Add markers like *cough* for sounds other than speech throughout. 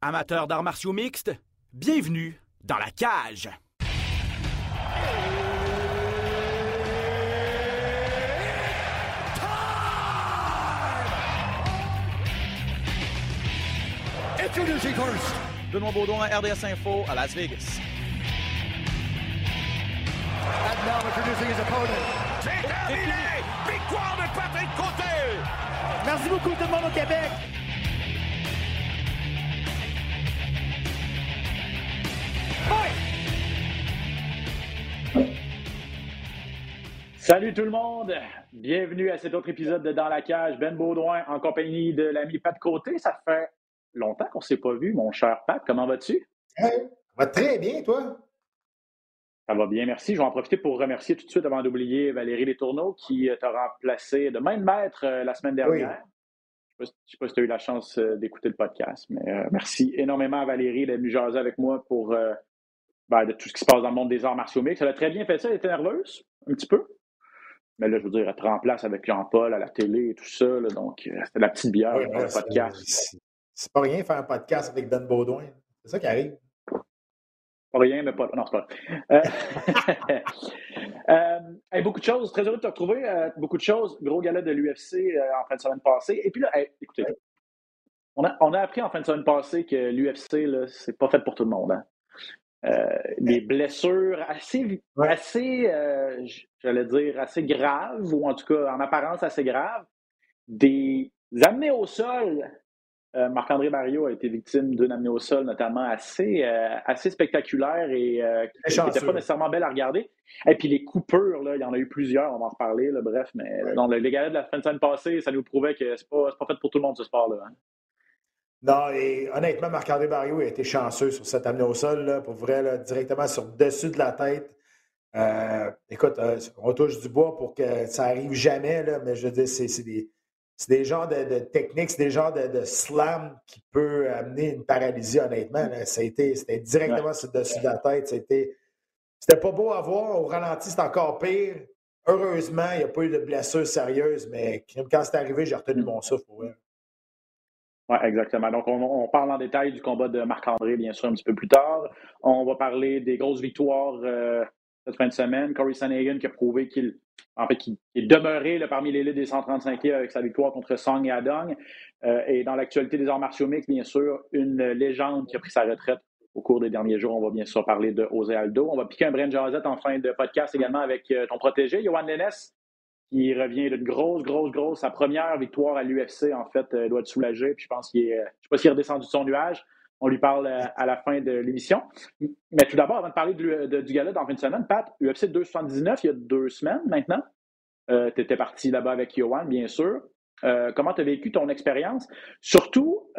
Amateurs d'arts martiaux mixtes, bienvenue dans la cage. Introducing first. Benoît Baudouin, RDS Info à Las Vegas. And now introducing his opponent. C'est terminé! Victoire de Patrick Côté! Merci beaucoup tout le monde au Québec. Salut tout le monde! Bienvenue à cet autre épisode de Dans la cage. Ben Baudouin en compagnie de l'ami Pat Côté. Ça fait longtemps qu'on ne s'est pas vu, mon cher Pat. Comment vas-tu? Hey, ça va très bien, toi? Ça va bien, merci. Je vais en profiter pour remercier tout de suite, avant d'oublier Valérie Letourneau, qui t'a remplacé de main de maître euh, la semaine dernière. Je ne sais pas si tu as eu la chance euh, d'écouter le podcast, mais euh, merci énormément à Valérie d'être venue jaser avec moi pour euh, ben, de tout ce qui se passe dans le monde des arts martiaux mixtes. Elle a très bien fait ça. Elle était nerveuse, un petit peu. Mais là, je veux dire, elle te remplace avec Jean-Paul à la télé et tout ça. là, donc, euh, c'était la petite bière le c'est- podcast. c'est- pas rien faire un podcast avec Ben Baudouin. C'est ça qui arrive. Pas rien, mais pas. Non, c'est pas. Euh, *laughs* euh, hey, beaucoup de choses. Très heureux de te retrouver. euh, beaucoup de choses. Gros gala de l'UFC en fin de semaine passée. Et puis là, hey, écoutez, on a, on a appris en fin de semaine passée que l'UFC, c'est pas fait pour tout le monde. hein. Euh, des blessures assez, Ouais. assez euh, j'allais dire, assez graves, ou en tout cas en apparence assez graves. Des amenés au sol euh, Marc-André Barrio a été victime d'une amenée au sol, notamment assez, euh, assez spectaculaire et euh, qui n'était pas nécessairement belle à regarder. Et puis les coupures, là, il y en a eu plusieurs, on va en reparler, là, bref. Mais Ouais. non, le, les de la fin de semaine passée, ça nous prouvait que c'est pas, pas fait pour tout le monde, ce sport-là. hein. Non, et honnêtement, Marc-André Barrio a été chanceux sur cette amenée au sol, là, pour vrai, là, directement sur le dessus de la tête. Euh, écoute, euh, on touche du bois pour que ça arrive jamais, là, mais je veux dire, c'est des, des genres de, techniques, c'est des genres de, de slam qui peut amener une paralysie, honnêtement. c'était directement sur le dessus de la tête. C'était, pas beau à voir. Au ralenti, c'est encore pire. Heureusement, il n'y a pas eu de blessure sérieuse, mais quand c'est arrivé, j'ai retenu mon souffle. pour. Oui, exactement. Donc, on, parle en détail du combat de Marc-André, bien sûr, un petit peu plus tard. On va parler des grosses victoires euh, cette fin de semaine. Corey Sanagan qui a prouvé qu'il en fait, qu'il est demeuré là, parmi l'élite des 135 livres avec sa victoire contre Song et Adong. Euh, et dans l'actualité des arts martiaux mixtes, bien sûr, une légende qui a pris sa retraite au cours des derniers jours. On va bien sûr parler de José Aldo. On va piquer un brin de jasette en fin de podcast également avec euh, ton protégé, Johan Lennes, qui revient d'une grosse, grosse, grosse, sa première victoire à l'UFC, en fait, euh, doit être soulagé. Puis je pense qu'il est, euh, je sais pas s'il est redescendu de son nuage. On lui parle euh, à la fin de l'émission. Mais tout d'abord, avant de parler de du gala dans fin de semaine, Pat, UFC 279, il y a deux semaines maintenant. tu étais parti là-bas avec Johan, bien sûr. Comment tu as vécu ton expérience? Surtout,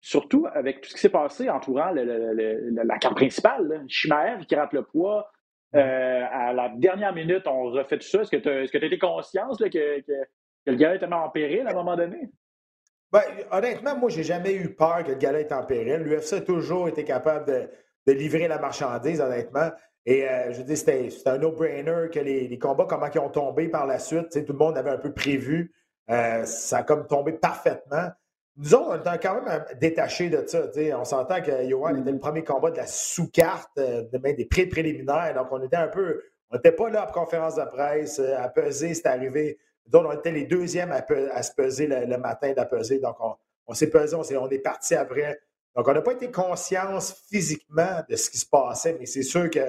surtout avec tout ce qui s'est passé entourant la carte principale. là. Shimaev qui rate le poids. Euh, à la dernière minute, on refait tout ça. Est-ce que tu as, été conscience que, que- le gars était en péril à un moment donné? Ben, honnêtement, moi, j'ai jamais eu peur que le gala est en péril. L'UFC a toujours été capable de, livrer la marchandise, honnêtement. Et euh, je dire, c'était un no-brainer que les, combats, comment ils ont tombé par la suite, tout le monde avait un peu prévu. Euh, ça a comme tombé parfaitement. Nous autres, on était quand même euh, détachés de ça. On s'entend que Johan était le premier combat de la sous-carte, euh, de même des pré-préliminaires. Donc, on était un peu. On n'était pas là pour conférence de presse. euh, À peser, c'est arrivé. Donc, on était les deuxièmes à, pe- à se peser le, le matin de peser. Donc, on, on s'est pesé, on, est parti après. Donc, on n'a pas été conscience physiquement de ce qui se passait, mais c'est sûr que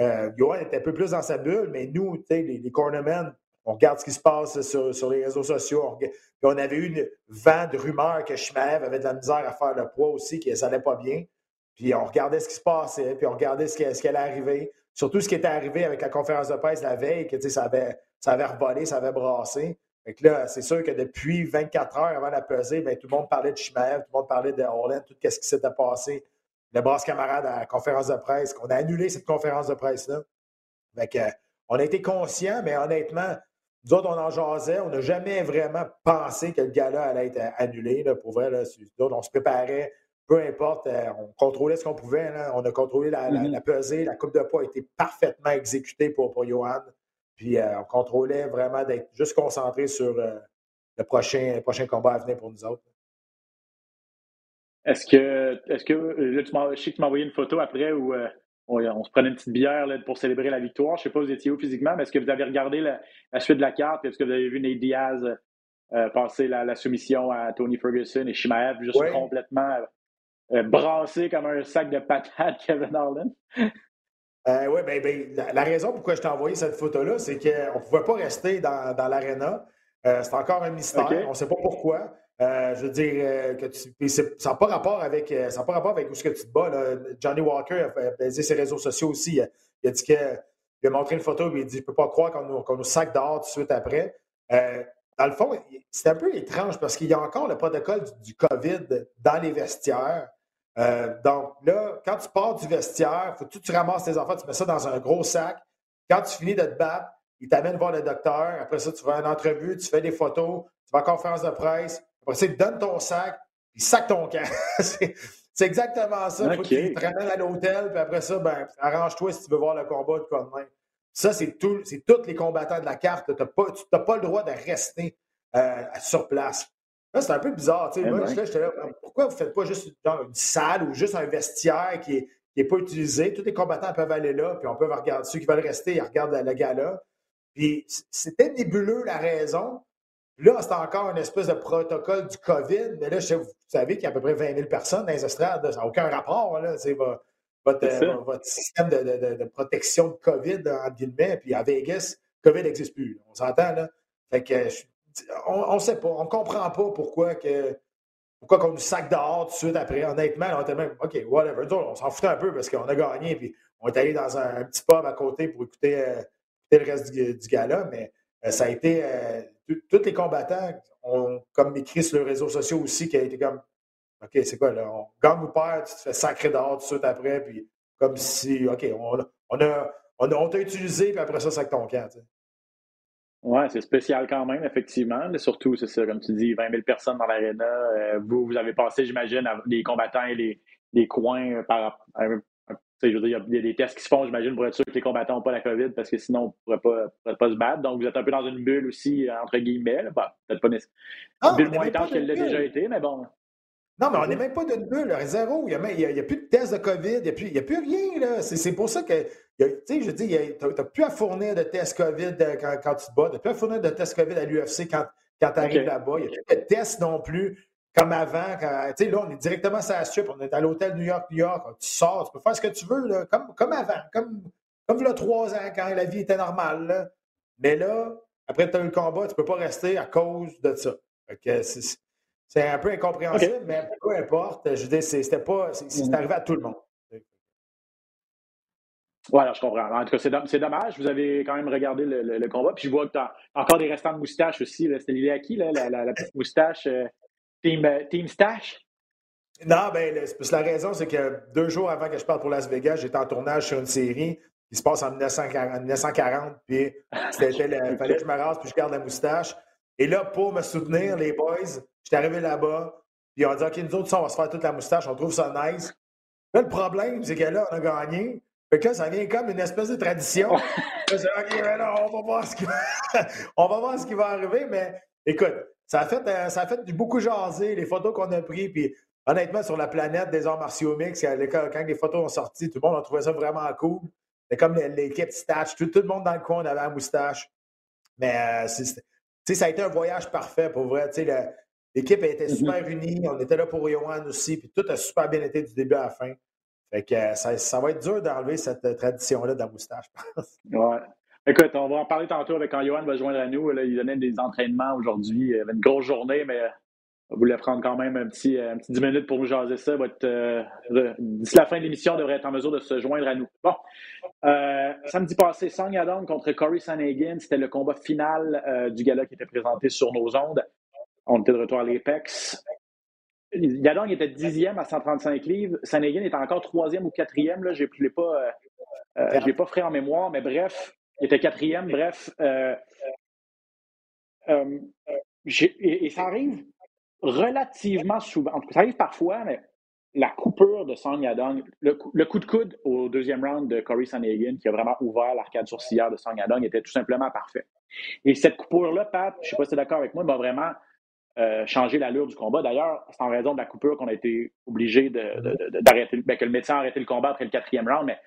euh, Johan était un peu plus dans sa bulle, mais nous, les, les cornermen, on regarde ce qui se passe sur, sur les réseaux sociaux. On, puis on avait eu une vent de rumeurs que Shimaev avait de la misère à faire le poids aussi, que ça n'allait pas bien. Puis on regardait ce qui se passait, puis on regardait ce qui, ce allait arriver. Surtout ce qui était arrivé avec la conférence de presse la veille, que ça avait, ça avait revolé, ça avait brassé. Fait que là, c'est sûr que depuis 24 heures avant la pesée, ben, tout le monde parlait de Shimaev, tout le monde parlait de Holland, tout ce qui s'était passé. Le brasse camarade à la conférence de presse, qu'on a annulé cette conférence de presse-là. Fait euh, on a été conscients, mais honnêtement, nous autres, on en jasait. On n'a jamais vraiment pensé que le gala allait être euh, annulé. Là, pour vrai, là. Nous autres, on se préparait, peu importe, euh, on contrôlait ce qu'on pouvait. là. On a contrôlé la, la- la pesée. La coupe de poids a été parfaitement exécutée pour, pour Johan. Puis euh, on contrôlait vraiment d'être juste concentré sur euh, le prochain, le prochain combat à venir pour nous autres. Est-ce que, est-ce que là, tu je sais que tu m'as envoyé une photo après où on, se prenait une petite bière pour célébrer la victoire. Je ne sais pas, vous étiez où physiquement, mais est-ce que vous avez regardé la, suite de la carte? Est-ce que vous avez vu Nate Diaz passer la, soumission à Tony Ferguson et Shimaev juste complètement brassé comme un sac de patates *laughs* Kevin Harlan? Euh, oui, ben, ben la, raison pourquoi je t'ai envoyé cette photo-là, c'est qu'on ne pouvait pas rester dans, dans l'aréna. Euh, c'est encore un mystère. On ne sait pas pourquoi. Euh, je veux dire que tu, ça n'a pas rapport avec ça pas rapport avec où ce que tu te bats. Johnny Walker a baisé ses réseaux sociaux aussi. Il a, dit que il a montré une photo et il dit Je ne peux pas croire qu'on nous, sac dehors tout de suite après. dans le fond, c'est un peu étrange parce qu'il y a encore le protocole du COVID dans les vestiaires. Euh, donc là, quand tu pars du vestiaire, faut que tu ramasses tes enfants, tu mets ça dans un gros sac. Quand tu finis de te battre, il t'amène voir le docteur. Après ça, tu vas à une entrevue, tu fais des photos, tu vas en conférence de presse. Après ça, donne ton sac, il sac ton camp. *laughs* c'est exactement ça. Il faut qu'il te ramène à l'hôtel, puis après ça, ben, arrange-toi si tu veux voir le combat de quoi de Ça, c'est tout, tous les combattants de la carte. Tu n'as pas, le droit de rester euh, sur place c'est un peu bizarre. Tu sais, moi, j'étais là, pourquoi vous ne faites pas juste une salle ou juste un vestiaire qui n'est pas utilisé? Tous les combattants peuvent aller là, puis on peut regarder. Ceux qui veulent rester, ils regardent le gala. Puis c'était nébuleux la raison. Là, c'est encore une espèce de protocole du COVID, mais là, vous savez qu'il y a à peu près 20 000 personnes dans les estrades. Ça n'a aucun rapport. Là, votre, votre, votre, système de, de, protection de COVID, entre guillemets. Puis à Vegas, COVID n'existe plus. On s'entend, là. Fait que on ne sait pas, on ne comprend pas pourquoi que pourquoi qu'on nous sac dehors tout de suite après. Honnêtement, on était même, OK, whatever. On s'en foutait un peu parce qu'on a gagné, puis on est allé dans un, petit pub à côté pour écouter, euh, le reste du, gala, mais euh, ça a été. Euh, tous les combattants ont comme écrit sur les réseaux sociaux aussi qui a été comme OK, c'est quoi là? On gagne ou perd, tu te fais sacrer dehors tout de suite après, puis comme si, OK, on, on a. On, t'a utilisé, puis après ça, sac ton camp. Oui, c'est spécial quand même, effectivement. Surtout, c'est ça, comme tu dis, 20 000 personnes dans l'aréna. Euh, vous, vous avez passé, j'imagine, les combattants et les, les coins euh, par. Euh, je veux dire, il y, a des tests qui se font, j'imagine, pour être sûr que les combattants n'ont pas la COVID, parce que sinon, on ne pourrait pas, pourrait pas se battre. Donc, vous êtes un peu dans une bulle aussi, entre guillemets. Bah, peut-être pas nécessairement. Ah, une bulle moins intense qu'elle l'a déjà été, mais bon. Non, mais on n'est même pas d'une bulle, zéro. Il n'y a, a, plus de tests de COVID, il n'y a, plus rien. C'est pour ça que tu sais, je dis, tu n'as plus à fournir de tests COVID euh, quand, tu te bats, tu n'as plus à fournir de tests COVID à l'UFC quand, quand tu arrives là-bas. Il n'y a plus de tests non plus comme avant. Tu sais, là, on est directement sur la strip, on est à l'hôtel New York, New York. Tu sors, tu peux faire ce que tu veux, là, comme, comme avant, comme, comme il y a trois ans quand la vie était normale. Mais là, après que tu as eu le combat, tu ne peux pas rester à cause de ça. c'est un peu incompréhensible, mais peu importe. Je dis, c'était pas. C'est mm. arrivé à tout le monde. Oui, je comprends. En tout cas, c'est dommage. Vous avez quand même regardé le, combat. Puis je vois que tu as encore des restants de moustache aussi. C'était l'idée à qui, là, la, petite moustache euh, team, euh, team Stash? Non, ben, la raison, c'est que deux jours avant que je parte pour Las Vegas, j'étais en tournage sur une série qui se passe en 1940. puis il *laughs* fallait que je me rase puis je garde la moustache. Et là, pour me soutenir, les boys, j'étais arrivé là-bas, puis on a dit OK, nous autres, on va se faire toute la moustache, on trouve ça nice. Là, le problème, c'est que là, on a gagné. Fait que ça vient comme une espèce de tradition. *laughs* on, va voir ce qui... *laughs* on va voir ce qui va arriver, mais écoute, ça a fait, euh, ça a fait beaucoup jaser, les photos qu'on a prises, puis honnêtement, sur la planète des arts martiaux mix, quand les photos ont sorti, tout le monde a trouvé ça vraiment cool. C'est comme l'équipe Stitch, tout, tout, le monde dans le coin avait la moustache. Mais euh, ça a été un voyage parfait pour vrai. L'équipe était mm-hmm. super unie, on était là pour Yohan aussi, puis tout a super bien été du début à la fin. Fait que euh, ça, va être dur d'enlever cette euh, tradition-là de la moustache, je pense. Ouais. Écoute, on va en parler tantôt avec quand Johan va joindre à nous. il donnait des entraînements aujourd'hui. Il avait une grosse journée, mais on voulait prendre quand même un petit, un petit 10 minutes pour nous jaser ça. Euh, d'ici la fin de l'émission, on devrait être en mesure de se joindre à nous. Bon. samedi passé, Song Yadong contre Corey Sanagan, c'était le combat final du gala qui était présenté sur nos ondes. On était de retour à l'Apex. Yadong était dixième à 135 livres. Sanegan était encore troisième ou quatrième. Là. Je ne l'ai pas, euh, euh pas frais en mémoire, mais bref, il était quatrième. Bref, euh, euh, et, ça arrive relativement souvent. En tout cas, ça arrive parfois, mais la coupure de Song Yadong, le, coup de coude au deuxième round de Corey Sanagan qui a vraiment ouvert l'arcade sourcilière de Song Yadong était tout simplement parfait. Et cette coupure-là, Pat, je ne sais pas si tu es d'accord avec moi, m'a vraiment euh, changer l'allure du combat. D'ailleurs, c'est en raison de la coupure qu'on a été obligé d'arrêter, ben, que le médecin a arrêté le combat après le quatrième round, mais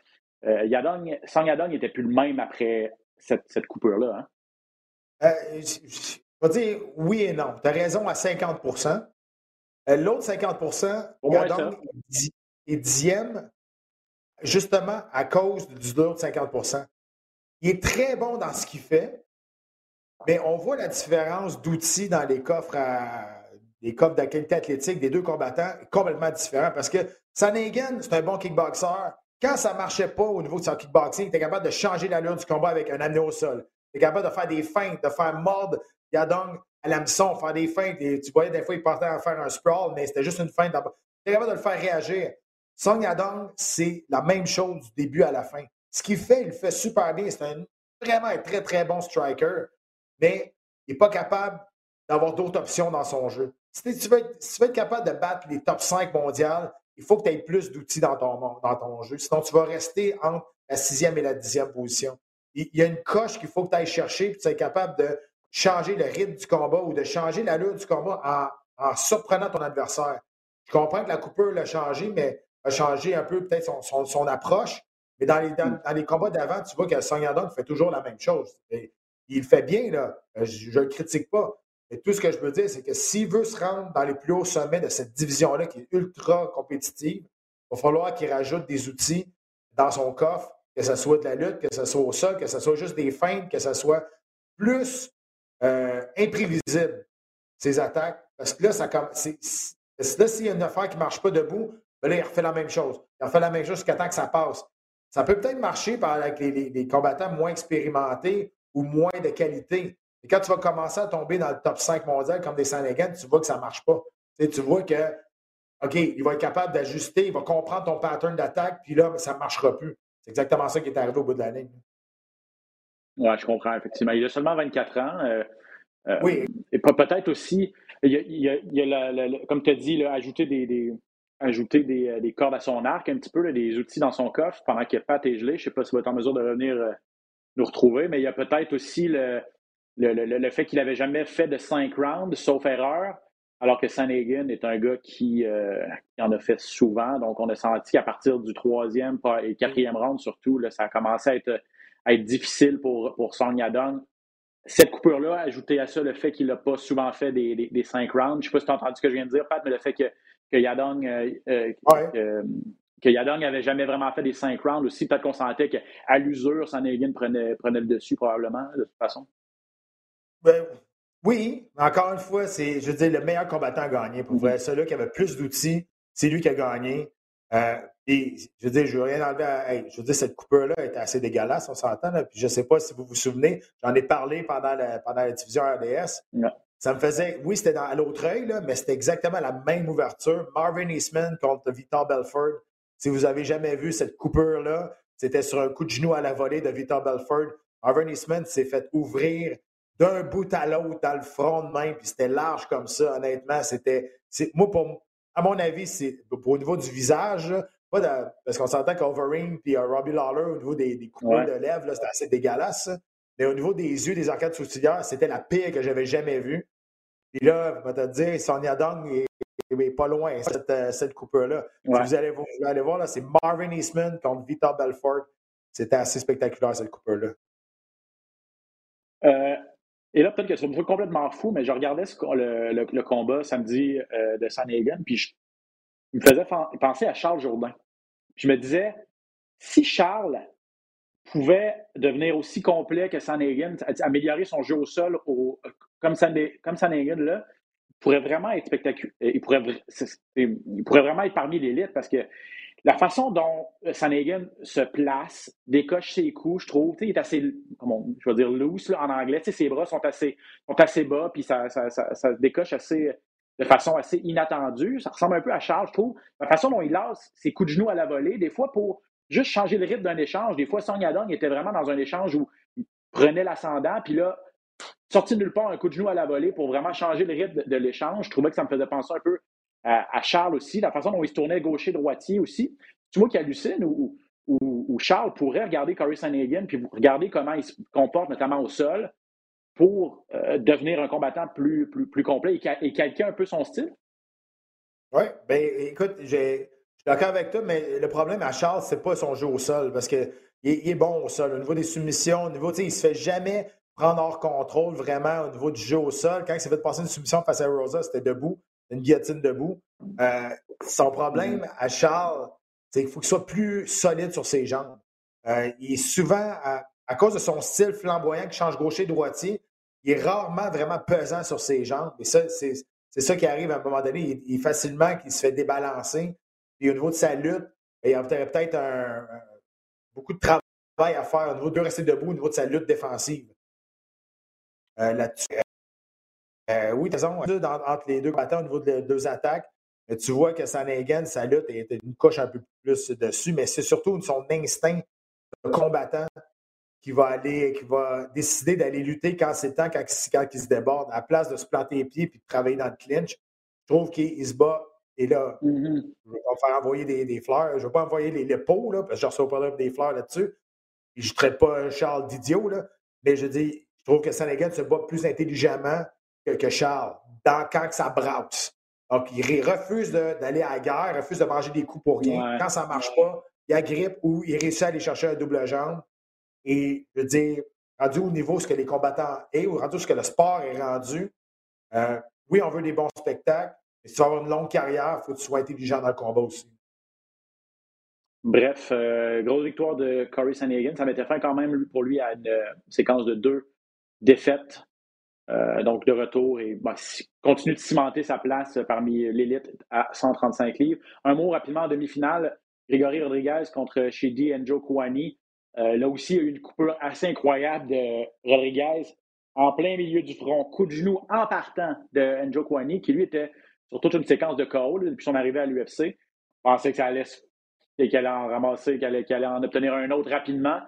euh, Yadong, Sang Yadong n'était plus le même après cette, cette coupure-là. Hein? Euh, je vais dire oui et non. Tu as raison à 50% euh, L'autre 50% Yadong est dixième justement à cause du l'autre 50% Il est très bon dans ce qu'il fait, mais on voit la différence d'outils dans les coffres à les coffres de qualité athlétique des deux combattants complètement différents parce que Sanagan, c'est un bon kickboxer. Quand ça ne marchait pas au niveau de son kickboxing, il était capable de changer l'allure du combat avec un amené au sol. Il était capable de faire des feintes, de faire mordre Yadong à l'hameçon, faire des feintes. Et tu voyais des fois, il partait à faire un sprawl, mais c'était juste une feinte. Il était capable de le faire réagir. Song Yadong, c'est la même chose du début à la fin. Ce qu'il fait, il le fait super bien. C'est un vraiment un très, très bon striker, mais il n'est pas capable d'avoir d'autres options dans son jeu. Si tu, veux être, capable de battre les top 5 mondiales, il faut que tu aies plus d'outils dans ton, dans ton jeu. Sinon, tu vas rester entre la sixième et la dixième position. Il y a une coche qu'il faut que tu ailles chercher, puis tu es capable de changer le rythme du combat ou de changer l'allure du combat en, en surprenant ton adversaire. Je comprends que la coupure l'a changé, mais a changé un peu peut-être son, son, approche. Mais dans les, dans, les combats d'avant, tu vois que Song Yadong fait toujours la même chose. il fait bien, là. Je ne le critique pas. Mais tout ce que je veux dire, c'est que s'il veut se rendre dans les plus hauts sommets de cette division-là qui est ultra compétitive, il va falloir qu'il rajoute des outils dans son coffre, que ce soit de la lutte, que ce soit au sol, que ce soit juste des feintes, que ce soit plus euh, imprévisible, ses attaques. Parce que là, ça, s'il y a une affaire qui ne marche pas debout, ben là, il refait la même chose. Il refait la même chose jusqu'à temps que ça passe. Ça peut peut-être marcher avec les, combattants moins expérimentés ou moins de qualité. Et quand tu vas commencer à tomber dans le top 5 mondial comme des Sanegan, tu vois que ça ne marche pas. Tu, vois que, OK, il va être capable d'ajuster, il va comprendre ton pattern d'attaque, puis là, ça ne marchera plus. C'est exactement ça qui est arrivé au bout de l'année. Oui, je comprends, effectivement. Il a seulement 24 ans. Euh, euh, oui. Et peut-être aussi, il y a, comme tu as dit, ajouter des, ajouter euh, des, cordes à son arc un petit peu, des outils dans son coffre pendant que Pat est gelé. Je ne sais pas s'il va être en mesure de revenir euh, nous retrouver, mais il y a peut-être aussi le, le, fait qu'il n'avait jamais fait de cinq rounds, sauf erreur, alors que Sanagan est un gars qui, euh, en a fait souvent. Donc, on a senti qu'à partir du troisième et quatrième round, surtout, ça a commencé à être, être difficile pour, pour Song Yadong. Cette coupure-là, ajouter à ça le fait qu'il n'a pas souvent fait des, des, cinq rounds. Je ne sais pas si tu as entendu ce que je viens de dire, Pat, mais le fait que que Yadong, euh, euh, que, Yadong n'avait jamais vraiment fait des cinq rounds aussi. Peut-être qu'on sentait qu'à l'usure, Sanhagen prenait, prenait le dessus probablement, de toute façon. Ben, oui, encore une fois, c'est, je veux dire, le meilleur combattant a gagné. Pour vrai, celui qui avait plus d'outils, c'est lui qui a gagné. Euh, et je veux dire, je veux rien enlever à. je veux dire, cette coupure-là était assez dégueulasse, on s'entend. Puis je ne sais pas si vous vous souvenez, j'en ai parlé pendant la, pendant la division RDS. Ça me faisait, oui, c'était à l'autre œil, mais c'était exactement la même ouverture. Marvin Eastman contre Vitor Belford. Si vous avez jamais vu cette coupure-là, c'était sur un coup de genou à la volée de Vitor Belford. Marvin Eastman s'est fait ouvrir d'un bout à l'autre dans le front de main, puis c'était large comme ça, honnêtement. C'était. Moi, pour, à mon avis, c'est au niveau du visage, pas parce qu'on s'entend qu'Overeem puis Robbie Lawler, au niveau des, des de lèvres, c'était assez dégueulasse. Mais au niveau des yeux, des arcades sourcilières, c'était la pire que j'avais jamais vue. Puis là, je vais te dire, Sonia Dong est, pas loin, cette, euh, cette coupure-là. Vous, allez, vous allez voir, là, c'est Marvin Eastman contre Vitor Belfort. C'était assez spectaculaire, cette coupure-là. Euh, et là, peut-être que c'est complètement fou, mais je regardais le, combat samedi euh, de Sanhagen, puis je, il me faisait penser à Charles Jourdain. Je me disais, si Charles pouvait devenir aussi complet que Sanhagen, améliorer son jeu au sol comme, comme là, pourrait vraiment être spectaculaire. Il pourrait, il pourrait vraiment être parmi l'élite parce que la façon dont Sanhagen se place, décoche ses coups, je trouve, il est assez, je vais dire loose en anglais, ses bras sont assez, sont assez bas, puis ça, ça, ça, décoche assez, de façon assez inattendue. Ça ressemble un peu à Charles, je trouve. La façon dont il lance ses coups de genoux à la volée, des fois pour juste changer le rythme d'un échange. Des fois, Song Yadong était vraiment dans un échange où il prenait l'ascendant, puis là, sorti de nulle part un coup de genou à la volée pour vraiment changer le rythme de, l'échange. Je trouvais que ça me faisait penser un peu à, Charles aussi, la façon dont il se tournait gaucher-droitier aussi. Tu vois qu'il hallucine ou, ou, Charles pourrait regarder Corey Sanagan puis regarder comment il se comporte, notamment au sol. pour euh, devenir un combattant plus, plus, complet et, calquer un peu son style? Oui, bien écoute, je suis d'accord avec toi, mais le problème à Charles, c'est pas son jeu au sol parce qu'il il est bon au sol. Au niveau des soumissions, au niveau, il ne se fait jamais prendre hors contrôle vraiment au niveau du jeu au sol. Quand il s'est fait passer une soumission face à Rosa, c'était debout, une guillotine debout. Euh, son problème à Charles, c'est qu'il faut qu'il soit plus solide sur ses jambes. Euh, il est souvent, à, cause de son style flamboyant qui change gaucher-droitier, il est rarement vraiment pesant sur ses jambes. Et ça, c'est, ça qui arrive à un moment donné. Il, est facilement qu'il se fait débalancer. Et au niveau de sa lutte, il y a peut-être un, beaucoup de travail à faire au niveau de rester debout, au niveau de sa lutte défensive. Euh, là-dessus. Euh, oui, tu as raison, entre les deux battants au niveau de deux attaques. tu vois que Sanagan, sa lutte est une coche un peu plus dessus, mais c'est surtout son instinct de combattant qui va aller, qui va décider d'aller lutter quand c'est temps, quand, quand, il se déborde, à la place de se planter les pieds et de travailler dans le clinch. Je trouve qu'il se bat. Et là, mm-hmm. je vais faire envoyer des, fleurs. Je ne vais pas envoyer les, les pots, là, parce que je reçois pas des fleurs là-dessus. Je ne traite pas Charles d'idiot, mais je dis, je trouve que Sénégal se bat plus intelligemment que, Charles dans, quand ça brasse. Donc, il refuse d'aller à la guerre, refuse de manger des coups pour rien. Quand ça ne marche pas, il agrippe ou il réussit à aller chercher un double jambe. Et je veux dire, rendu au niveau ce que les combattants est, ou rendu ce que le sport est rendu, euh, oui, on veut des bons spectacles, mais si tu veux avoir une longue carrière, il faut que tu sois intelligent dans le combat aussi. Bref, euh, grosse victoire de Corey Sanhagen. Ça m'était fait quand même pour lui à une euh, séquence de deux défaites. Donc de retour et bah, continue de cimenter sa place parmi l'élite à 135 livres. Un mot rapidement en demi-finale. Grégory Rodriguez contre Shidi Njo Kouani. Euh, là aussi, il y a eu une coupure assez incroyable de Rodriguez en plein milieu du front, coup de genou en partant de Enjo Kwani, qui lui était sur toute une séquence de KO depuis son arrivée à l'UFC. Pensait que ça allait qu'elle allait en ramasser, qu'elle allait, en obtenir un autre rapidement.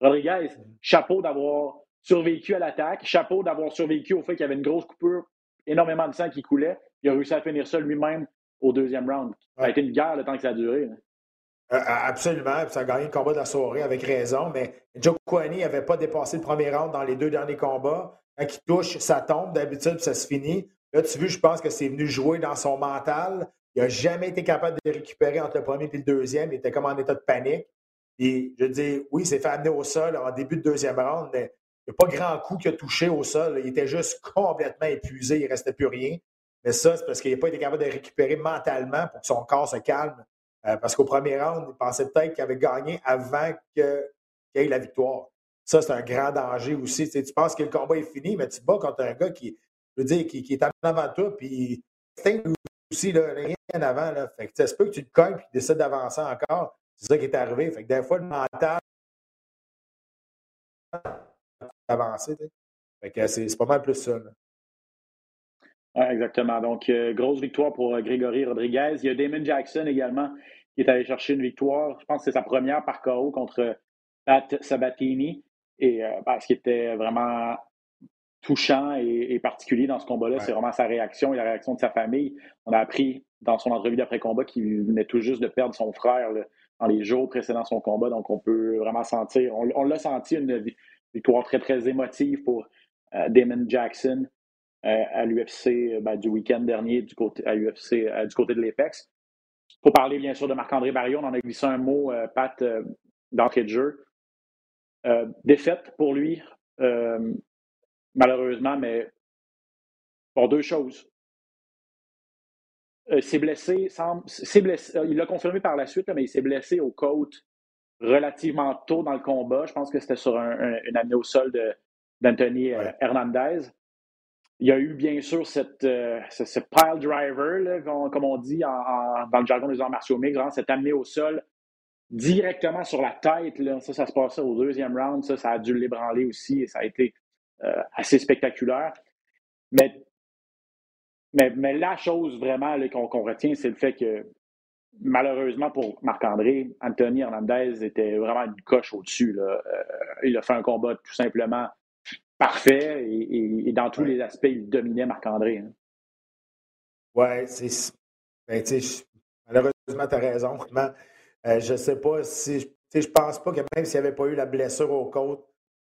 Rodriguez, chapeau d'avoir survécu à l'attaque, chapeau d'avoir survécu au fait qu'il y avait une grosse coupure, énormément de sang qui coulait. Il a réussi à finir ça lui-même au deuxième round. Ça a été une guerre le temps que ça a duré. Euh, absolument. Ça a gagné le combat de la soirée avec raison. Mais Joe Kwani n'avait pas dépassé le premier round dans les deux derniers combats. Quand il touche, ça tombe. D'habitude, ça se finit. Là, tu vois, je pense que c'est venu jouer dans son mental. Il n'a jamais été capable de récupérer entre le premier et le deuxième. Il était comme en état de panique. Et je dis, oui, il s'est fait amener au sol en début de deuxième round, mais n'y a pas grand coup qu'il a touché au sol. Il était juste complètement épuisé. Il ne restait plus rien. Mais ça, c'est parce qu'il n'a pas été capable de récupérer mentalement pour que son corps se calme euh, parce qu'au premier round, il pensait peut-être qu'il avait gagné avant qu'il y ait la victoire. Ça, c'est un grand danger aussi. Tu, penses que le combat est fini, mais tu te bats contre un gars qui, je veux dire, qui, est en avant de toi, puis aussi, là, rien en avant. Là. Fait que ça que tu te cognes et tu décides d'avancer encore. C'est ça qui est arrivé. Fait que des fois, le mental avancer. Fait que c'est pas mal plus ça. Oui, exactement. Donc, euh, grosse victoire pour euh, Grégory Rodriguez. Il y a Damon Jackson également qui est allé chercher une victoire. Je pense que c'est sa première par KO contre Pat Sabatini. Et euh, ben, ce qui était vraiment touchant et, particulier dans ce combat-là, c'est vraiment sa réaction et la réaction de sa famille. On a appris dans son entrevue d'après-combat qu'il venait tout juste de perdre son frère dans les jours précédant son combat. Donc, on peut vraiment sentir, on, l'a senti une victoire très, très émotive pour Damon Jackson. Euh, à l'UFC euh, ben, du week-end dernier du côté, à euh, du côté de l'Apex. Pour parler bien sûr de Marc-André Barrion, on en a glissé un mot, Pat, d'entrée de jeu. défaite pour lui, malheureusement, mais pour deux choses. Euh, s'est blessé, blessé, il l'a confirmé par la suite, mais il s'est blessé aux côtes relativement tôt dans le combat. Je pense que c'était sur un, une année au sol d'Anthony Hernandez. Il y a eu bien sûr cette, euh, ce, pile driver, comme on dit dans le jargon des arts martiaux mixtes, cette amené au sol directement sur la tête. Ça, ça se passait au deuxième round. Ça, ça a dû l'ébranler aussi et ça a été euh, assez spectaculaire. Mais, mais, la chose vraiment qu'on retient, c'est le fait que malheureusement pour Marc-André, Anthony Hernandez était vraiment une coche au-dessus. Euh, il a fait un combat tout simplement parfait et, dans tous les aspects, il dominait Marc-André. Hein. Oui, c'est. Ben, malheureusement, tu as raison. Euh, je ne sais pas si. Je pense pas que même s'il n'y avait pas eu la blessure aux côtes,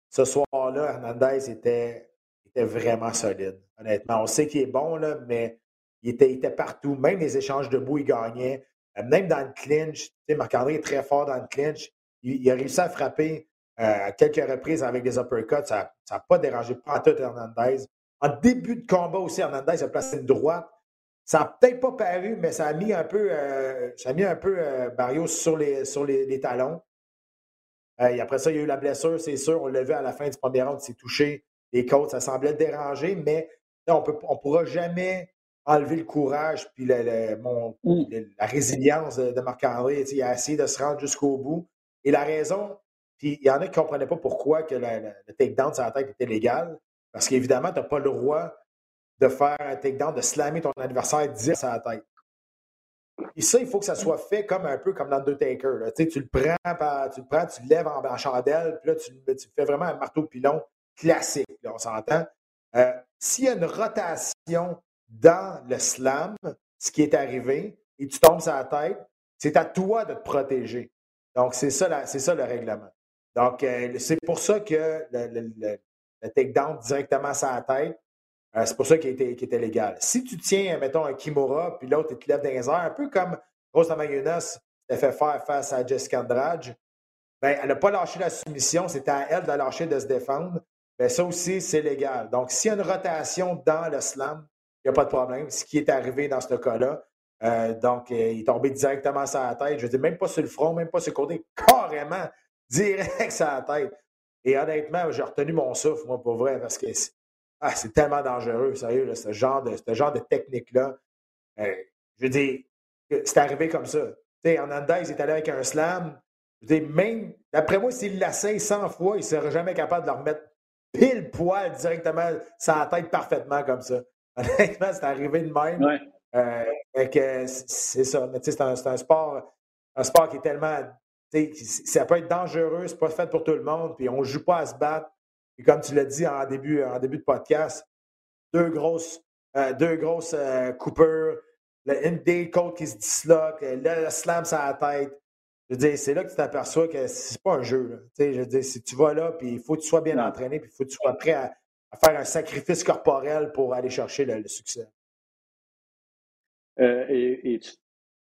ce soir-là, Hernandez était, était vraiment solide, honnêtement. On sait qu'il est bon, là, mais il était, était partout. Même les échanges debout, il gagnait. Euh, même dans le clinch, Marc-André est très fort dans le clinch. Il, a réussi à frapper euh, à quelques reprises avec des uppercuts. Ça n'a pas dérangé pas tout Hernandez. En début de combat aussi, Hernandez a placé une droite. Ça n'a peut-être pas paru, mais ça a mis un peu, euh, ça a mis un peu Barrios sur les, sur les, talons. et après ça, il y a eu la blessure, c'est sûr. On l'a vu à la fin du premier round, il s'est touché les côtes. Ça semblait déranger, mais on ne on pourra jamais enlever le courage puis mm. la résilience de, Marc-André. Il a essayé de se rendre jusqu'au bout. Et la raison, puis il y en a qui ne comprenaient pas pourquoi que le takedown sur la tête était légal. Parce qu'évidemment, tu n'as pas le droit de faire un takedown, de slammer ton adversaire 10 sur la tête. Et ça, il faut que ça soit fait comme un peu comme dans deux takers. Tu, le prends, tu le prends, tu le lèves en, chandelle, puis là, tu, fais vraiment un marteau pilon classique, on s'entend. Euh, s'il y a une rotation dans le slam, ce qui est arrivé, et tu tombes sur la tête, c'est à toi de te protéger. Donc, c'est ça, c'est ça le règlement. Donc, euh, c'est pour ça que le, le, takedown directement sur la tête, euh, c'est pour ça qu'il était, légal. Si tu tiens, mettons, un Kimura, puis l'autre, il te lève dans les airs, un peu comme Rosa Magunas t'a fait faire face à Jessica Andrade, ben, elle n'a pas lâché la soumission, c'était à elle de lâcher, de se défendre. Ben, ça aussi, c'est légal. Donc, s'il y a une rotation dans le slam, il n'y a pas de problème. Ce qui est arrivé dans ce cas-là. Euh, donc, euh, il est tombé directement sur la tête. Je veux dire, même pas sur le front, même pas sur le côté, *laughs* carrément direct sur la tête. Et honnêtement, j'ai retenu mon souffle, moi, pour vrai, parce que c'est ah, tellement dangereux, sérieux, ce genre de, ce genre de technique-là. Euh, je veux dire, c'est arrivé comme ça. Tu sais, Hernandez est allé avec un slam. Je veux dire, même, d'après moi, s'il l'essaye 100 fois, il ne serait jamais capable de le remettre pile poil directement sur la tête parfaitement comme ça. Honnêtement, c'est arrivé de même. Euh, c'est ça. Mais c'est un, un, sport, un sport qui est tellement. Ça peut être dangereux, c'est pas fait pour tout le monde, puis on ne joue pas à se battre. Et comme tu l'as dit en début, en début de podcast, deux grosses, euh, deux grosses euh, coupures, une des côtes qui se disloque, le, slam sur la tête. Je veux dire, c'est là que tu t'aperçois que c'est pas un jeu. Je veux dire, si tu vas là, puis il faut que tu sois bien entraîné, puis il faut que tu sois prêt à, à faire un sacrifice corporel pour aller chercher le, succès? Euh, et,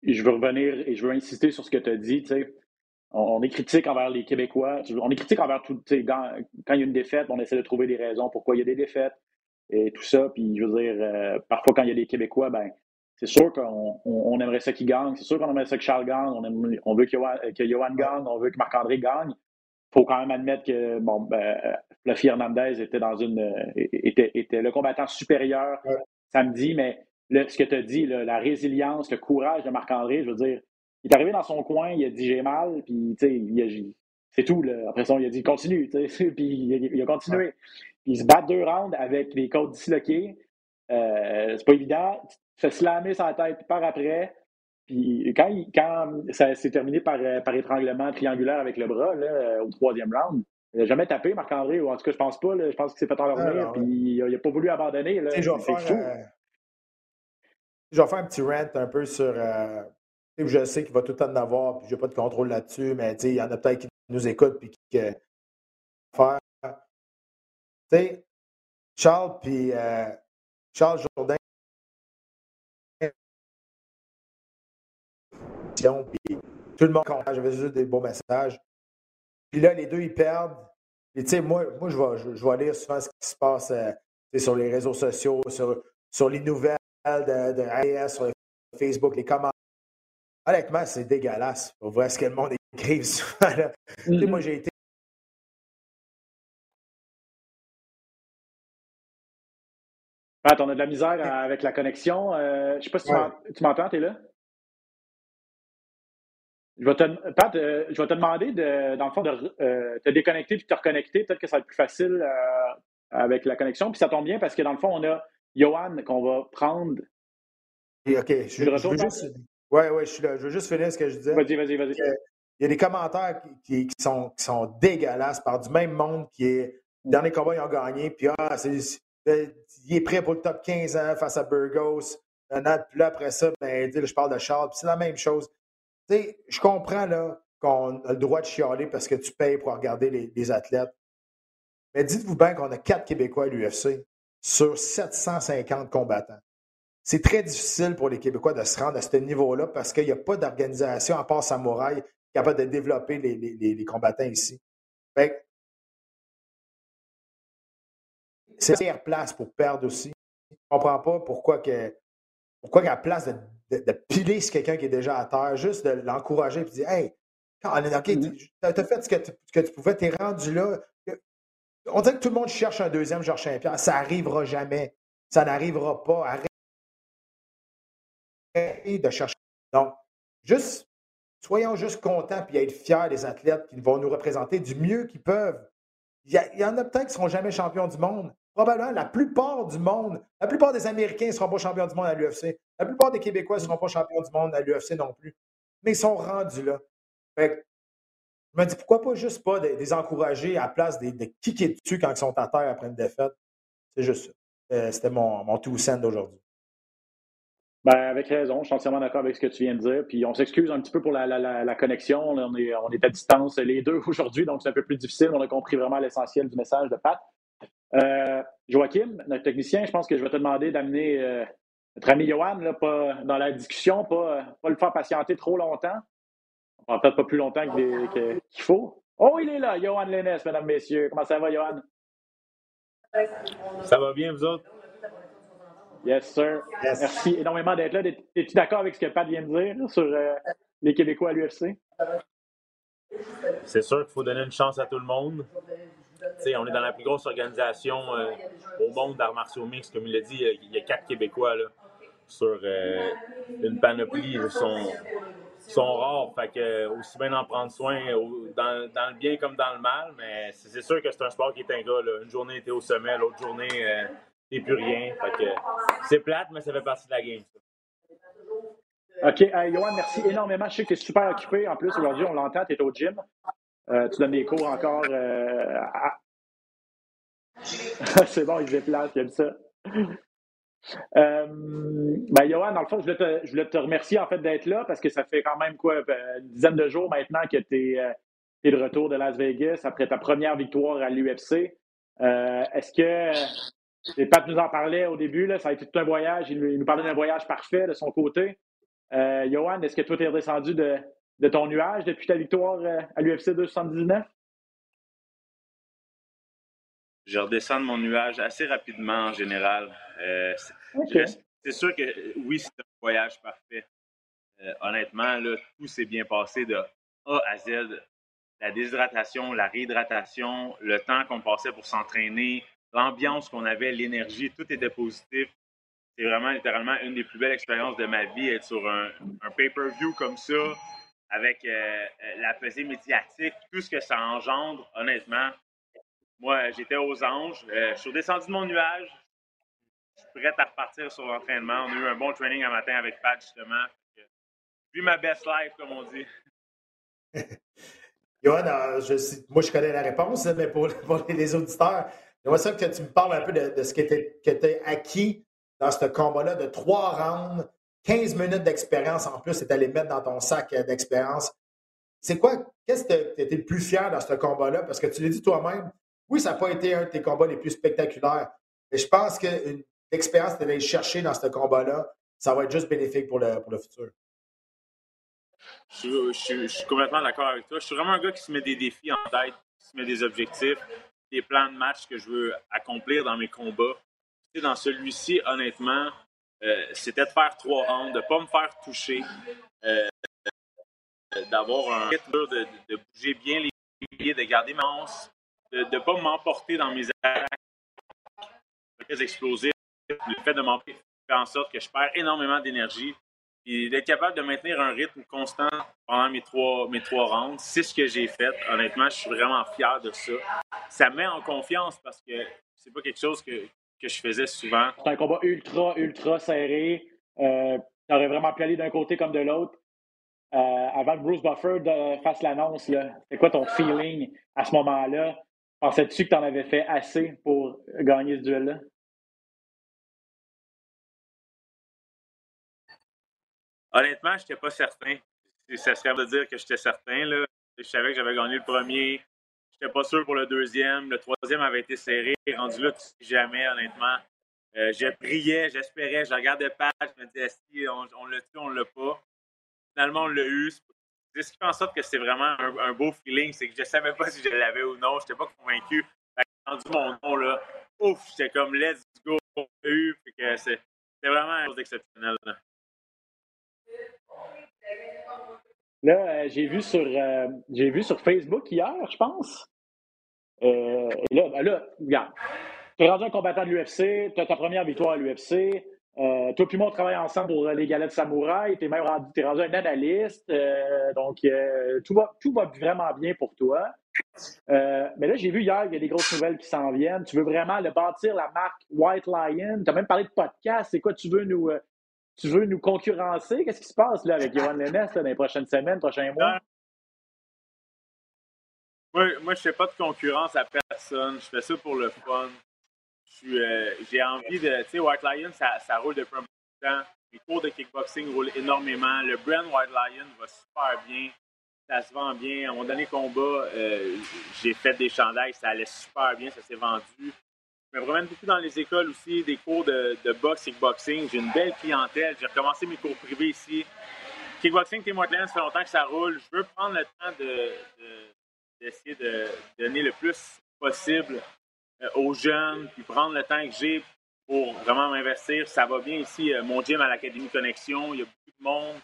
je veux revenir et je veux insister sur ce que tu as dit. On, est critique envers les Québécois. On est critique envers tout. Quand, il y a une défaite, on essaie de trouver des raisons pourquoi il y a des défaites et tout ça. Puis je veux dire, euh, parfois quand il y a des Québécois, ben c'est sûr qu'on on, aimerait ça qu'ils gagnent. C'est sûr qu'on aimerait ça que Charles gagne. On, veut que Johan, gagne. On veut que Marc-André gagne. Il faut quand même admettre que bon, ben, Fluffy Hernandez était dans une était, était le combattant supérieur samedi, mais ce que tu as dit, la résilience, le courage de Marc-André, je veux dire, il est arrivé dans son coin, il a dit j'ai mal, puis c'est tout. Là. Après ça, il a dit continue, *laughs* puis il, a continué. il se bat deux rounds avec les côtes disloquées. Euh, c'est pas évident. Tu fais slammer sa tête, par après. Puis quand, quand ça s'est terminé par, par étranglement triangulaire avec le bras là, au troisième round, il n'a jamais tapé, Marc-André, ou en tout cas, je pense pas. je pense qu'il s'est fait endormir, puis il n'a pas voulu abandonner. Là, je, vais faire, euh, je vais faire un petit rant un peu sur. Euh, je sais qu'il va tout le temps en avoir, puis je n'ai pas de contrôle là-dessus, mais il y en a peut-être qui nous écoutent, puis qui. Euh, faire. Tu sais, Charles, puis euh, Charles Jourdain. Puis tout le monde j'avais juste des beaux messages. Puis là, les deux, ils perdent. Et tu sais, moi, moi je, vais, je, vais lire souvent ce qui se passe euh, sur les réseaux sociaux, sur, sur les nouvelles de, de AES, sur Facebook, les commentaires. Honnêtement, c'est dégueulasse. On voit ce que le monde écrit *laughs* souvent. Là. Mm-hmm. Moi, j'ai été. Pat, on a de la misère avec la connexion. Euh, je ne sais pas si tu m'entends, tu es là? Je vais te, Pat, euh, je vais te demander, de, dans le fond, de euh, te déconnecter puis te reconnecter. Peut-être que ça va être plus facile euh, avec la connexion. Puis ça tombe bien parce que dans le fond, on a Johan qu'on va prendre. OK. Je, je, veux juste... Ouais, ouais, je suis là. Je veux juste finir ce que je disais. Vas-y, vas-y, vas-y. Il y a des commentaires qui, qui, sont, qui sont dégueulasses par du même monde qui est. Le dernier combat, ils ont gagné. Puis, ah, c'est, il est prêt pour le top 15 ans face à Burgos. Puis là, après ça, ben, je parle de Charles. Puis c'est la même chose sais, je comprends là, qu'on a le droit de chialer parce que tu payes pour regarder les, athlètes. Mais dites-vous bien qu'on a quatre Québécois à l'UFC. sur 750 combattants. C'est très difficile pour les Québécois de se rendre à ce niveau-là parce qu'il n'y a pas d'organisation, à part Samouraï, capable de développer les, combattants ici. c'est la meilleure place pour perdre aussi. Je ne comprends pas pourquoi, que, pourquoi qu'à la place de, de, piler sur quelqu'un qui est déjà à terre, juste de l'encourager et de dire Hey, OK, mm-hmm. tu as fait ce que tu, que tu pouvais, tu es rendu là. On dirait que tout le monde cherche un deuxième Georges Saint-Pierre. Ça n'arrivera jamais. Ça n'arrivera pas. Arrêtez de chercher. Donc, juste, soyons juste contents et être fiers des athlètes qui vont nous représenter du mieux qu'ils peuvent. Il y, en a peut-être qui ne seront jamais champions du monde. Probablement, la plupart du monde, la plupart des Américains ne seront pas champions du monde à l'UFC. La plupart des Québécois ne seront pas champions du monde à l'UFC non plus. Mais ils sont rendus là. Fait je me dis, pourquoi pas juste pas des, encourager à la place de, de kicker dessus quand ils sont à terre après une défaite? C'est juste ça. Euh, c'était mon, two cent d'aujourd'hui. Ben, avec raison, je suis entièrement d'accord avec ce que tu viens de dire. Puis on s'excuse un petit peu pour la, connexion. on, est, on est à distance les deux *laughs* aujourd'hui, donc c'est un peu plus difficile. On a compris vraiment l'essentiel du message de Pat. Euh, Joachim, notre technicien, je pense que je vais te demander d'amener euh, notre ami Johan là, pas, dans la discussion, pas, pas le faire patienter trop longtemps. Peut-être pas plus longtemps qu'il faut. Oh, il est là, Johan Lennes, mesdames, messieurs. Comment ça va, Johan? Ça va bien, vous autres? Yes, sir. Merci énormément d'être là. Es-tu d'accord avec ce que Pat vient de dire sur euh, les Québécois à l'UFC? C'est sûr qu'il faut donner une chance à tout le monde. on est dans la plus grosse organisation euh, au monde d'arts martiaux mix. Comme il l'a dit, il y a quatre Québécois là, sur euh, une panoplie. Sont, sont rares. Fait que, aussi bien d'en prendre soin dans, le bien comme dans le mal. Mais c'est sûr que c'est un sport qui est ingrat. Là. Une journée, était au sommet, l'autre journée, euh, t'es plus rien. C'est plate, mais ça fait partie de la game. OK. Johan, merci énormément. Je sais que tu es super occupé. En plus, aujourd'hui, on l'entend, tu es au gym. Euh, tu donnes des cours encore. Euh, *laughs* c'est bon, il se déplace, il aime ça. Euh, ben, Johan, dans le fond, je voulais, te, remercier en fait d'être là parce que ça fait quand même quoi, euh, une dizaine de jours maintenant que tu es, euh, de retour de Las Vegas après ta première victoire à l'UFC. Est-ce que Pat nous en parlait au début, là, ça a été tout un voyage. Il, nous parlait d'un voyage parfait de son côté. Johan, est-ce que toi, tu es redescendu de, de, ton nuage depuis ta victoire à l'UFC 279? Je redescends de mon nuage assez rapidement en général. Euh, c'est sûr que oui, c'est un voyage parfait. Euh, honnêtement, tout s'est bien passé de A à Z. La déshydratation, la réhydratation, le temps qu'on passait pour s'entraîner, l'ambiance qu'on avait, l'énergie, tout était positif. C'est vraiment littéralement une des plus belles expériences de ma vie, être sur un, pay-per-view comme ça, avec euh, la pesée médiatique, tout ce que ça engendre, honnêtement. Moi, j'étais aux anges. je suis redescendu de mon nuage prête à repartir sur l'entraînement. On a eu un bon training un matin avec Pat, justement. Vu ma best life, comme on dit. *laughs* Johan, euh, moi, je connais la réponse, mais pour, *laughs* les auditeurs, j'aimerais ça que tu me parles un peu de, ce qui était, acquis dans ce combat-là de trois rounds, 15 minutes d'expérience en plus, c'est allé mettre dans ton sac euh, d'expérience. C'est quoi, qu'est-ce que tu étais le plus fier dans ce combat-là? Parce que tu l'as dit toi-même, oui, ça n'a pas été un de tes combats les plus spectaculaires, mais je pense qu'une l'expérience d'aller chercher dans ce combat-là, ça va être juste bénéfique pour le, pour le futur. Je, suis complètement d'accord avec toi. Je suis vraiment un gars qui se met des défis en tête, qui se met des objectifs, des plans de match que je veux accomplir dans mes combats. dans celui-ci, honnêtement, euh, c'était de faire trois rounds, de ne pas me faire toucher, euh, d'avoir un rythme, de, bouger bien les pieds, de garder ma hanse, de ne pas m'emporter dans mes attaques explosifs le fait de m'empêcher fait en sorte que je perds énormément d'énergie. Et d'être capable de maintenir un rythme constant pendant mes trois, mes trois rounds, c'est ce que j'ai fait. Honnêtement, je suis vraiment fier de ça. Ça me met en confiance parce que c'est pas quelque chose que, que je faisais souvent. C'est un combat ultra, ultra serré. Euh, tu aurais vraiment pu aller d'un côté comme de l'autre. Euh, avant que Bruce Buffer fasse l'annonce, c'est quoi ton feeling à ce moment-là? Pensais-tu que tu en avais fait assez pour gagner ce duel-là? Honnêtement, je n'étais pas certain. Ça serait de dire que j'étais certain. Je savais que j'avais gagné le premier. J'étais pas sûr pour le deuxième. Le troisième avait été serré. Rendu là, tu sais jamais, honnêtement. Euh, je priais, j'espérais, je regardais pas, je me disais, si on, on l'a tué, on l'a pas? Finalement, on l'a eu. C'est ce qui fait en sorte que c'est vraiment un, beau feeling, c'est que je savais pas si je l'avais ou non. Je n'étais pas convaincu. Rendu mon nom, là, ouf, j'étais comme let's go, on l'a eu. C'est vraiment un chose d'exceptionnel. Là, euh, j'ai vu sur euh, j'ai vu sur Facebook hier, je pense. Euh, là, ben là, regarde. Tu es rendu un combattant de l'UFC, tu as ta première victoire à l'UFC. toi puis moi, on travaille ensemble pour les galettes samouraï. Tu es même rendu, es rendu un analyste. donc, tout, va, tout va vraiment bien pour toi. mais là, j'ai vu hier qu'il y a des grosses nouvelles qui s'en viennent. Tu veux vraiment le bâtir la marque White Lion? Tu as même parlé de podcast. C'est quoi tu veux nous, tu veux nous concurrencer? Qu'est-ce qui se passe là, avec Yohan Lennes dans les prochaines semaines, prochains mois? Moi, moi je ne fais pas de concurrence à personne. Je fais ça pour le fun. Euh, j'ai envie de. Tu sais, White Lion, ça, ça, roule depuis un bout de temps. Les cours de kickboxing roulent énormément. Le brand White Lion va super bien. Ça se vend bien. À mon dernier combat, euh, j'ai fait des chandails. Ça allait super bien. Ça s'est vendu. Je me promène beaucoup dans les écoles aussi, des cours de, boxe, kickboxing. J'ai une belle clientèle. J'ai recommencé mes cours privés ici. Kickboxing, Team Whiteland, ça fait longtemps que ça roule. Je veux prendre le temps d'essayer de, de, donner le plus possible euh, aux jeunes, puis prendre le temps que j'ai pour vraiment m'investir. Ça va bien ici. Euh, mon gym à l'Académie Connexion, il y a beaucoup de monde.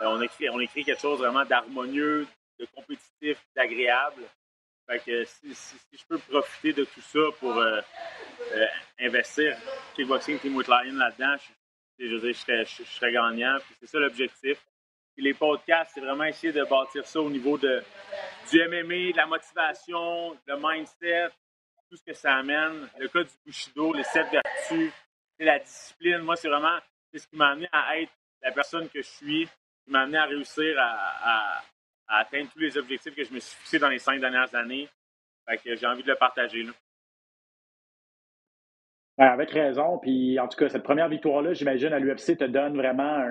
Euh, on, écrit, on écrit quelque chose vraiment d'harmonieux, de compétitif, d'agréable. Fait que si, je peux profiter de tout ça pour euh, euh, investir Kickboxing Team with Lion là-dedans, je, je, je, serais, gagnant. c'est ça l'objectif. les podcasts, c'est vraiment essayer de bâtir ça au niveau de, du MMA, de la motivation, le mindset, tout ce que ça amène. Le cas du Bushido, les sept vertus, la discipline. Moi, c'est vraiment ce qui m'a amené à être la personne que je suis, qui m'a amené à réussir à atteindre tous les objectifs que je me suis fixés dans les cinq dernières années. Fait que j'ai envie de le partager. Là. avec raison. Puis en tout cas, cette première victoire-là, j'imagine, à l'UFC te donne vraiment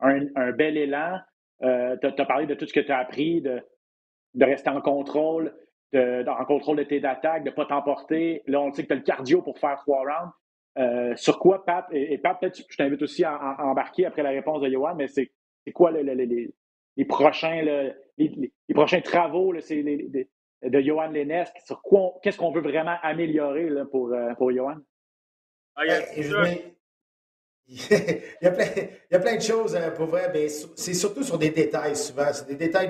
un, bel élan. Euh, tu as, parlé de tout ce que tu as appris, de, de rester en contrôle, en contrôle de tes attaques, de ne pas t'emporter. Là, on sait que tu as le cardio pour faire trois rounds. Euh, sur quoi, Pat, et, Pat, peut-être je t'invite aussi à, embarquer après la réponse de Johan, mais c'est quoi les, les prochains, les, prochains travaux de Johan Lennes, sur quoi, qu'est-ce qu'on veut vraiment améliorer là, pour, euh, pour Johan? Ah, il, y a, plein, de choses euh, pour vrai, mais c'est surtout sur des détails souvent. C'est des détails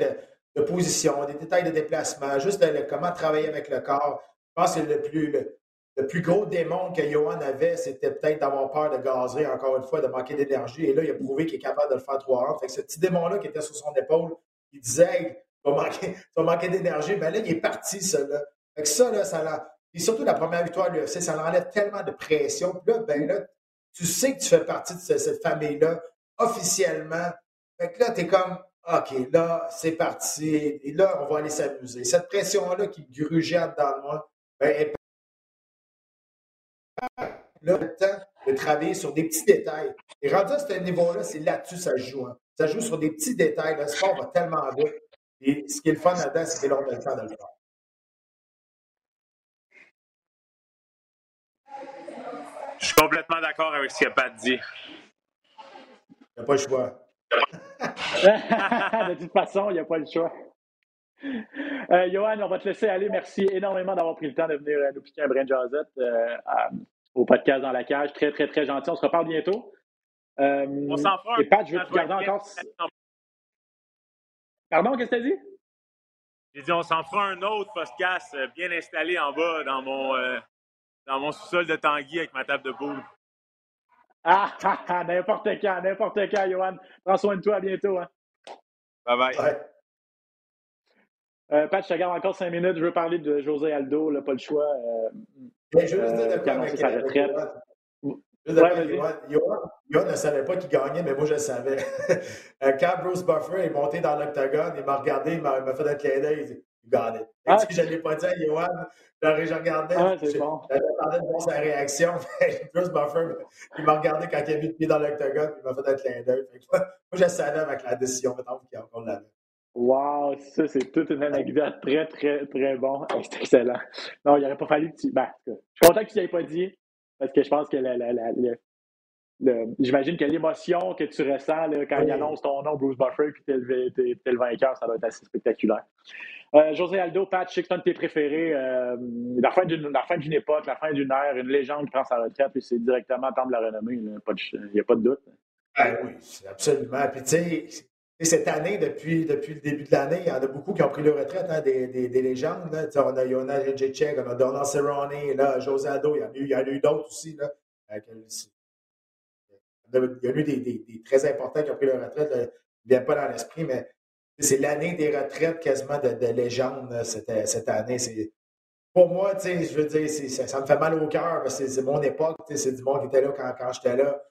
de, position, des détails de déplacement, juste comment travailler avec le corps. Je pense que c'est le plus, le plus gros démon que Johan avait, c'était peut-être d'avoir peur de gazer, encore une fois, de manquer d'énergie. Et là, il a prouvé qu'il est capable de le faire trois ans. Fait que ce petit démon-là qui était sur son épaule, il disait hey, tu vas manquer, *laughs* d'énergie. Ben là, il est parti, ça. Là. Fait que ça, là, ça Et surtout la première victoire de l'UFC, ça enlève tellement de pression. Puis là, ben là, tu sais que tu fais partie de cette famille-là officiellement. Fait que là, tu es comme OK, là, c'est parti. Et là, on va aller s'amuser. Cette pression-là qui grugeait dans moi, ben, là, le temps de travailler sur des petits détails. Et rendu à ce niveau-là, c'est là-dessus ça joue. Hein. Ça joue sur des petits détails. Le sport va tellement vite. Et ce qui est le fun là-dedans, c'est que l'on a le temps de le faire. Je suis complètement d'accord avec ce que Pat dit. Il n'y a pas le choix. *laughs* de toute façon, il n'y a pas le choix. Euh, Johan, on va te laisser aller. Merci énormément d'avoir pris le temps de venir nous piquer un brin de euh, au podcast dans la cage. Très, très, très gentil. On se reparle bientôt. Euh, on s'en fera. Et Pat, je veux te garder encore. Pardon, qu'est-ce que tu as dit? J'ai dit, on s'en fera un autre podcast euh, bien installé en bas dans mon, euh, dans mon sous-sol de Tanguy avec ma table de boule. Ah, ah, ah n'importe quand, n'importe quand, Johan. Prends soin de toi, à bientôt. Hein. Bye bye. Pat, je te garde encore cinq minutes. Je veux parler de José Aldo, là, pas le choix. Mais je veux juste dire de quoi avec, sa retraite. Yohan ne savait pas qu'il gagnait, mais moi, je le savais. *laughs* Euh, quand Bruce Buffer est monté dans l'octogone, il m'a regardé, il m'a fait un clin d'œil, il dit You got it. Ah, je ne l'ai pas dit à Johan, je regardais, ah, bon. j'attendais de voir sa réaction. *laughs* Bruce Buffer, il m'a regardé quand il a mis le pied dans l'octogone, il m'a fait un clin d'œil. *laughs* Moi, je le savais avec la décision, maintenant qu'on l'avait. Wow, ça, c'est toute une anecdote très, très, très bon. C'est excellent. Non, il n'aurait pas fallu que tu. Ben, je suis content que tu n'y aies pas dit, parce que je pense que la, la, la, j'imagine que l'émotion que tu ressens là, quand il annonce ton nom, Bruce Buffer, puis tu es, le vainqueur, ça doit être assez spectaculaire. Euh, José Aldo, Pat, je sais que c'est un de tes préférés. Euh, la fin d'une époque, la fin d'une ère, une légende qui prend sa retraite, puis c'est directement temps de la renommée. Il n'y a pas de doute. Ah oui, absolument. Puis tu sais, cette année, depuis, depuis le début de l'année, il y en a beaucoup qui ont pris leur retraite, hein, des, des, des, légendes. Là. On a Yona Jacek, on a Donald Cerrone, là, José Aldo, il y en a eu, en eu d'autres aussi. Là. Euh, il y a eu des, des, très importants qui ont pris leur retraite. Ils ne viennent pas dans l'esprit, mais c'est l'année des retraites quasiment de, de légende cette, cette année. Pour moi, je veux dire, ça, me fait mal au cœur c'est mon époque. C'est du monde qui était là quand, quand j'étais là.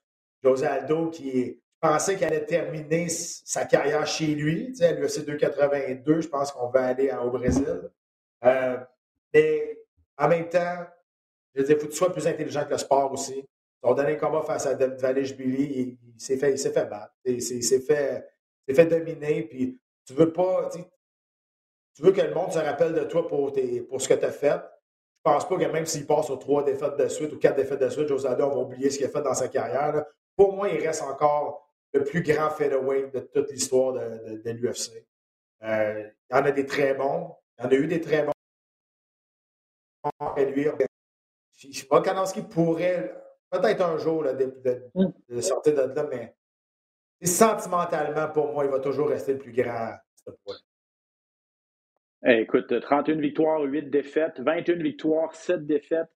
José Aldo qui pensait qu'il allait terminer sa carrière chez lui, à l'UFC 282. Je pense qu'on va aller au Brésil. Euh, mais en même temps, je veux dire, il faut que tu sois plus intelligent que le sport aussi. Son dernier combat face à Valish Billy, il, s'est fait, il s'est fait battre. Il s'est fait, fait dominer. Puis tu veux pas. Tu veux que le monde se rappelle de toi pour, tes, pour ce que tu as fait. Je pense pas que même s'il passe sur trois défaites de suite ou quatre défaites de suite, José on va oublier ce qu'il a fait dans sa carrière. Pour moi, il reste encore le plus grand featherweight de toute l'histoire de, de, l'UFC. Euh, il y en a des très bons. Il y en a eu des très bons. Et lui, Volkanovski pourrait peut-être un jour là, de, mm. sortir de là, mais sentimentalement, pour moi, il va toujours rester le plus grand ce point. écoute, 31 victoires, 8 défaites, 21 victoires, 7 défaites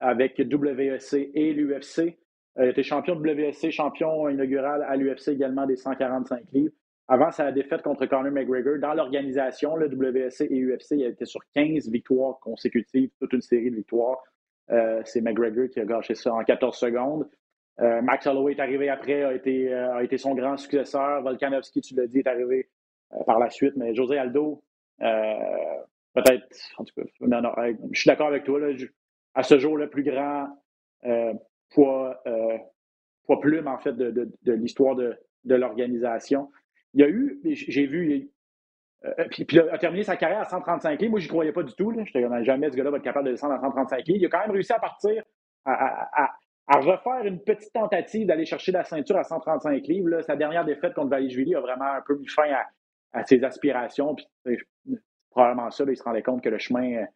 avec WEC et l'UFC. Il été champion de WEC, champion inaugural à l'UFC également des 145 livres. Avant sa défaite contre Conor McGregor, dans l'organisation, le WEC et l'UFC, il était sur 15 victoires consécutives, toute une série de victoires. Euh, c'est McGregor qui a gâché ça en 14 secondes. Euh, Max Holloway est arrivé après, a été, euh, a été son grand successeur. Volkanovski, tu l'as dit, est arrivé par la suite. Mais José Aldo, peut-être, en tout cas, je suis d'accord avec toi. à ce jour, le plus grand poids, poids plume, en fait, de, l'histoire de, l'organisation. Il y a eu, j'ai vu, euh, puis, a terminé sa carrière à 135 livres. Moi, je n'y croyais pas du tout. Je n'étais jamais ce gars-là va être capable de descendre à 135 livres. Il a quand même réussi à partir, à, refaire une petite tentative d'aller chercher la ceinture à 135 livres. Sa dernière défaite contre Julie a vraiment un peu mis fin à, ses aspirations. Puis, probablement ça, il se rendait compte que le chemin euh,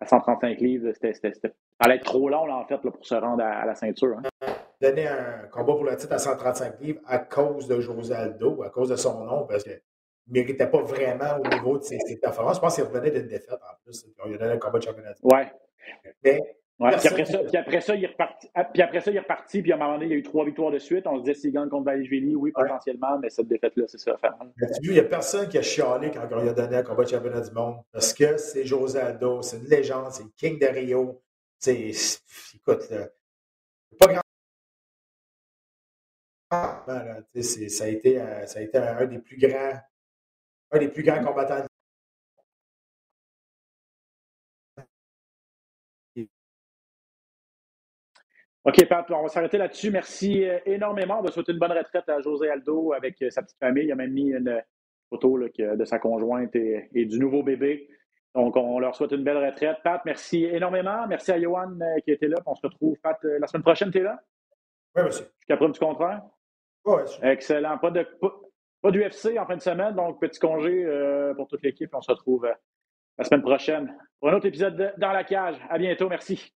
à 135 livres, c'était, allait être trop long en fait, pour se rendre à, la ceinture. Hein. Donner un combat pour le titre à 135 livres à cause de José Aldo, à cause de son nom, parce que ne méritait pas vraiment au niveau de ses, performances. Je pense qu'il revenait d'une défaite en plus. Il a donné un combat de championnat. Ouais. Mais, Puis, après ça, puis, après ça, il est reparti. Ah, puis après ça, il est reparti. Puis à un moment donné, il y a eu trois victoires de suite. On se disait s'il gagne contre Valishvili, oui, potentiellement, mais cette défaite-là, c'est ça. Faire mal. il n'y a personne qui a chialé quand il a donné un combat de championnat du monde. Parce que c'est José Aldo, c'est une légende, c'est le King de Rio. C'est. Écoute, pas grand. ça, a été, euh, ça a été un des plus grands un des plus grands combattants. OK, Pat, on va s'arrêter là-dessus. Merci euh, énormément. On va souhaiter une bonne retraite à José Aldo avec euh, sa petite famille. Il a même mis une photo de sa conjointe et, du nouveau bébé. Donc, on leur souhaite une belle retraite. Pat, merci énormément. Merci à Johan euh, qui était là. On se retrouve, Pat, la semaine prochaine, tu es là? Oui, monsieur. Jusqu'à preuve du contraire? Oui, Excellent. Pas de, pas d'UFC en fin de semaine, donc petit congé euh, pour toute l'équipe. On se retrouve euh, la semaine prochaine pour un autre épisode de Dans la cage. À bientôt. Merci.